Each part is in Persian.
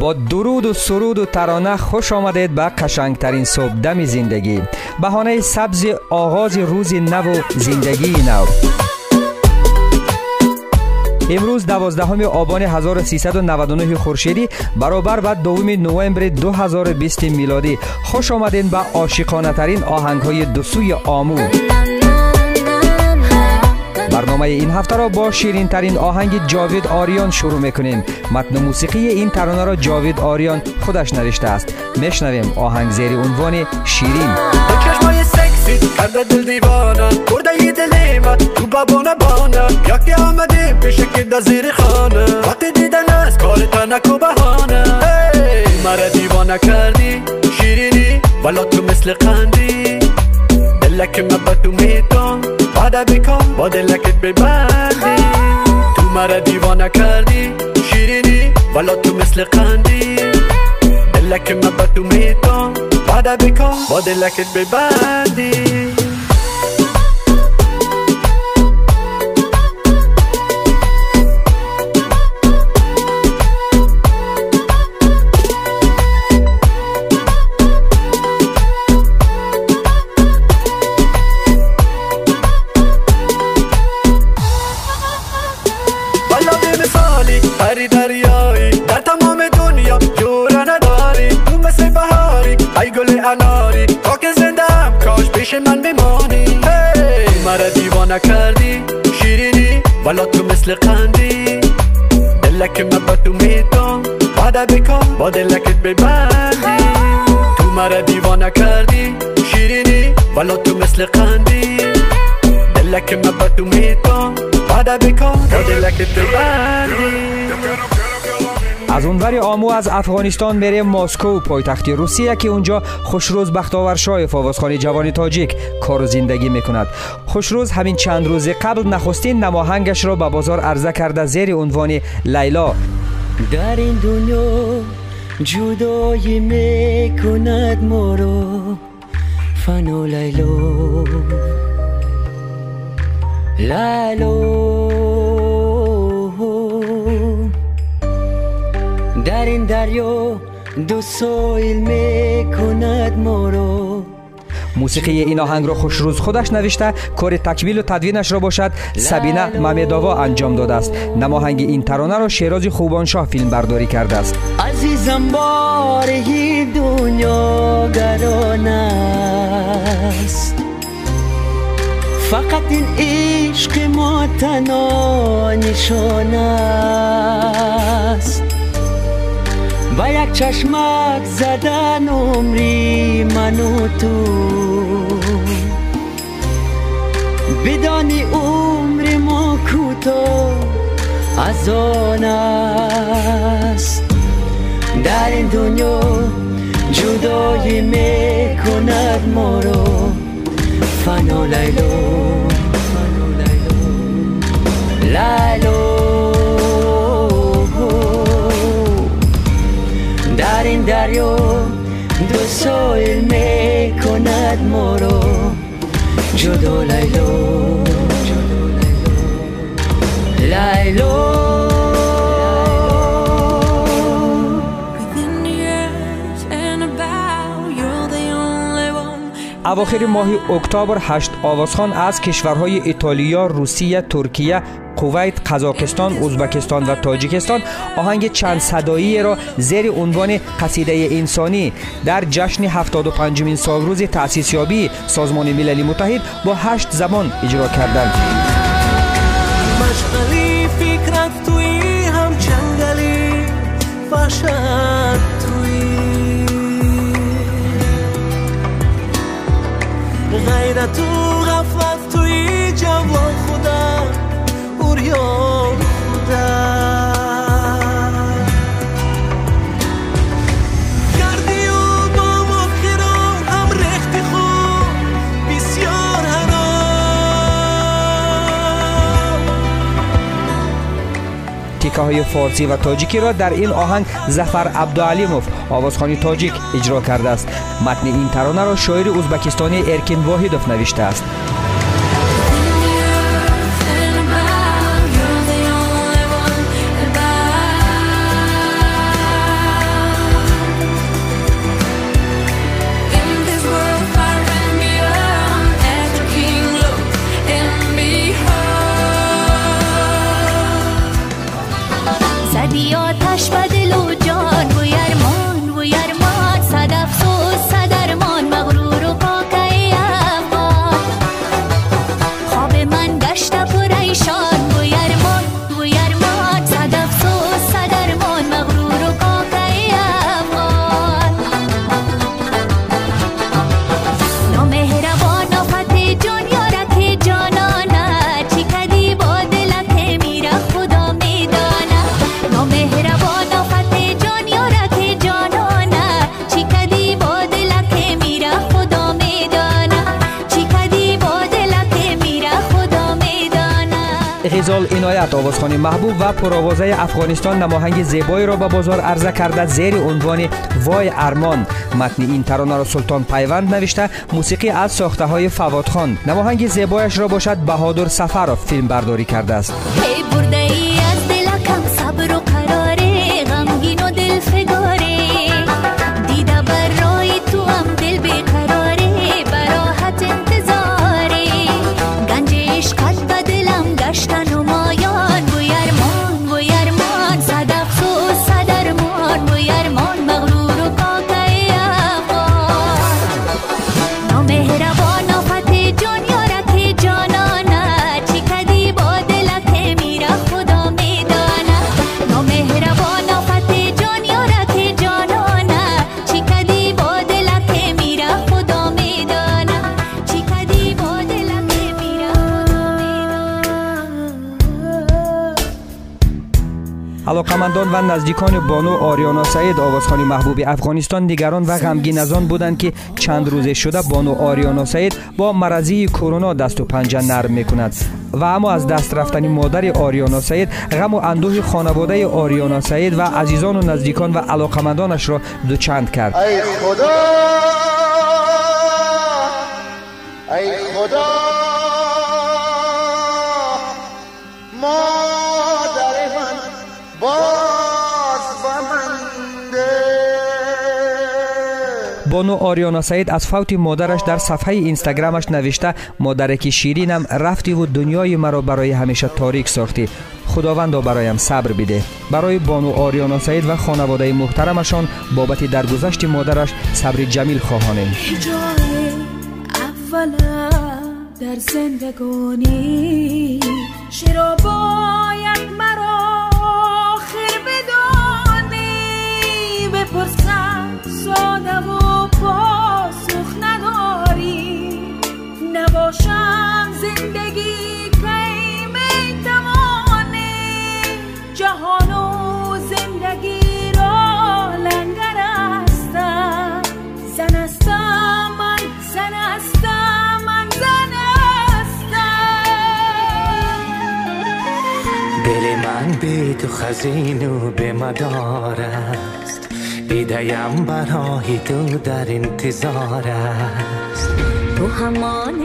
با درود و سرود و ترانه خوش آمدید به قشنگترین صبح دم زندگی. بهانه سبز آغاز روز نو و زندگی نو. امروز دوازدهم آبان 1399 خورشیدی برابر با دوم نوامبر 2020 میلادی. خوش آمدین به عاشقانه ترین آهنگ های دو سوی آمو برنامه این هفته را با شیرین ترین آهنگ جاوید آریان شروع می‌کنیم. متن موسیقی این ترانه را جاوید آریان خودش نوشته است. میشنویم آهنگ زیر عنوان شیرین. کرده دل دیوانه. برده ی دل من تو بابانه بانه. یکی آمده پیش که زیر خانه. وقتی دیدن از کار تنکو بهانه. مرا دیوانه کردی شیرینی ولا تو مثل قندی. دلک من تو میتون بعد بکن با دلکت ببندی تو مرا دیوانه کردی شیرینی ولا تو مثل قندی دلک من تو میتون بعد بکن با دلکت ببندی نکردی شیرینی ولا تو مثل قندی. دلک من با تو میتم بعد بکن با دلکت ببندی تو مرا دیوانه کردی شیرینی ولا تو مثل قندی. دلک من با تو میتم بعد بکن با دلکت ببندی از اونوری آمو از افغانستان میره مسکو پایتخت روسیه که اونجا خوشروز بختاور شایف آوازخانی جوانی تاجیک کار و زندگی می‌کند. خوشروز همین چند روز قبل نخستین نماهنگش را به بازار عرضه کرده زیر عنوان لیلا. در این دنیا جدایی می‌کند ما رو فنا لیلا. لیلا. در این دریا دو سایل می‌کند ما موسیقی این آهنگ را خوشروز خودش نوشته کار تکمیل و تدوینش را باشد. سبینه ممیداوا انجام داده است. نماهنگ این ترانه را شیراز خوبانشاه فیلم برداری کرده است. عزیزم باری دنیا گران است. فقط این عشق ما تنها نشان است. با یک چشمک زدن عمری منو تو. بدانی عمر ما کوتاه از آن است. در این دنیا جدایی می‌کند ما رو فنا لیلو سایل می کند ما رو جدا لیلو اواخر ماه اکتبر هشت آوازخان از کشورهای ایتالیا، روسیه، ترکیه، کویت، قزاقستان، ازبکستان و تاجیکستان آهنگ چند صدایی را زیر عنوان قصیده انسانی در جشن 75 سالروز تأسیس یابی سازمان ملل متحد با هشت زبان اجرا کردند. مشغلی فکرت توی هم چنگلی غیرت و غفلت توی جوان خودم. اوریان. تیکه های فارسی و تاجیکی را در این آهنگ زفر عبدالعلیموف آوازخانی تاجیک اجرا کرده است. متن این ترانه را شاعر ازبکستانی ارکین واحدوف نوشته است. غزال اینایت آوازخانی محبوب و پرآوازه افغانستان نماهنگ زیبایی را به بازار عرضه کرده. زیر عنوان وای ارمان. متن این ترانه را سلطان پیوند نوشته. موسیقی از ساخته های فواد خان. نماهنگ زیبایش را باشد بهادر سفر فیلم برداری کرده است. علاقمندان و نزدیکان بانو آریانا سعید آوازخانی محبوب افغانستان نگران و غمگین از آن بودند که چند روزه شده بانو آریانا سعید با مرضی کرونا دست و پنجه نرم می‌کند. و اما از دست رفتن مادر آریانا سعید غم و اندوه خانواده آریانا سعید و عزیزان و نزدیکان و علاقمندانش را دوچند کرد. ای خدا! بانو آریانا سعید از فوت مادرش در صفحه اینستاگرامش نوشته مادرک شیرینم رفتی و دنیای مرا برای همیشه تاریک ساختی. خداوند برایم صبر بده. برای بانو آریانا سعید و خانواده محترمشان بابت درگذشت مادرش صبر جمیل خواهانیم در زندگانی تو خزین و به مدار است. دیدیم برای تو در انتظار است.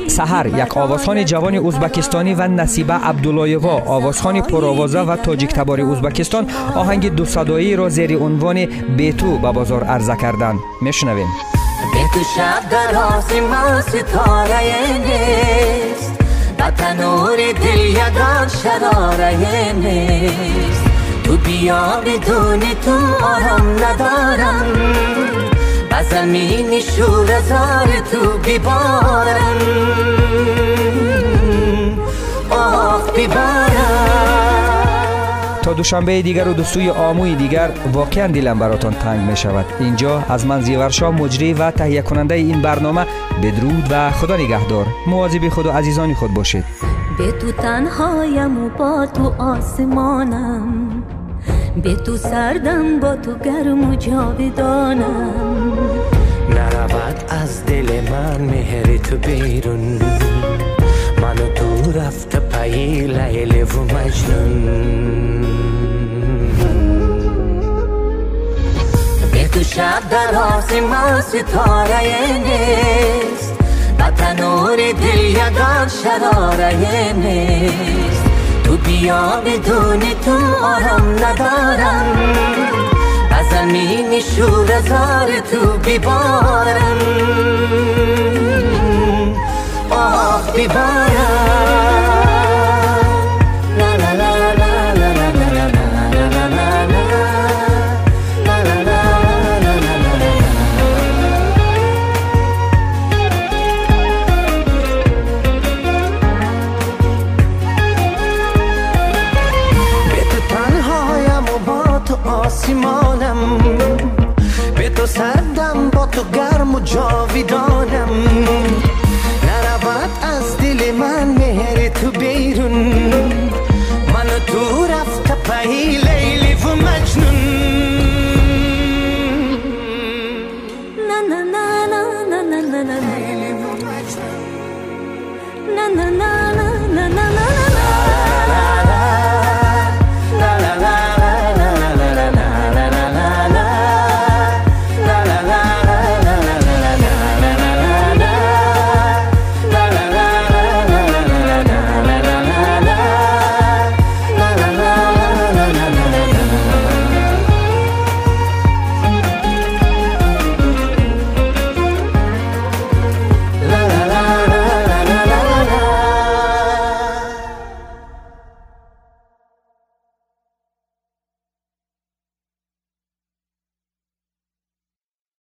سحر یک آوازخان جوان ازبکستانی و نصیبه عبداللایوا آوازخان پرآوازه و تاجیک تبار ازبکستان آهنگ دو صدایی را زیر عنوان بیتو به بازار عرضه کردند. میشنویم. به تو شب در آسمان ستاره نیست. تنور دل یگان شراره نیست. تو بیا بدون تو آرام ندارم. و زمین شور ازار تو بیبارم. آخ تا دوشنبه دیگر و دوستوی آموی دیگر واقعا دیلم براتان تنگ می شود اینجا از من زیورشا مجری و تهیه کننده این برنامه بدرود و خدا نگهدار. مواظب خود و عزیزانی خود باشید. به تو تنهایم و با تو آسمانم. به تو سردم با تو گرم و جاودانم. نرود از دل من مهر تو بیرون. منو تو رفته پایی لیل و مجنون به تو شب در آسمان ستاره نیست و تنور دل یگان شراره نیست تو بیا بدون تو آرام ندارم از زمین شور ازار تو بیبارم آه بیبارم پشیمانم به تو سردم با تو گرم و جاویدانم نرود از دل من مهر تو بیرون منو تو رفت پهی لیلی و مجنون na na na na na na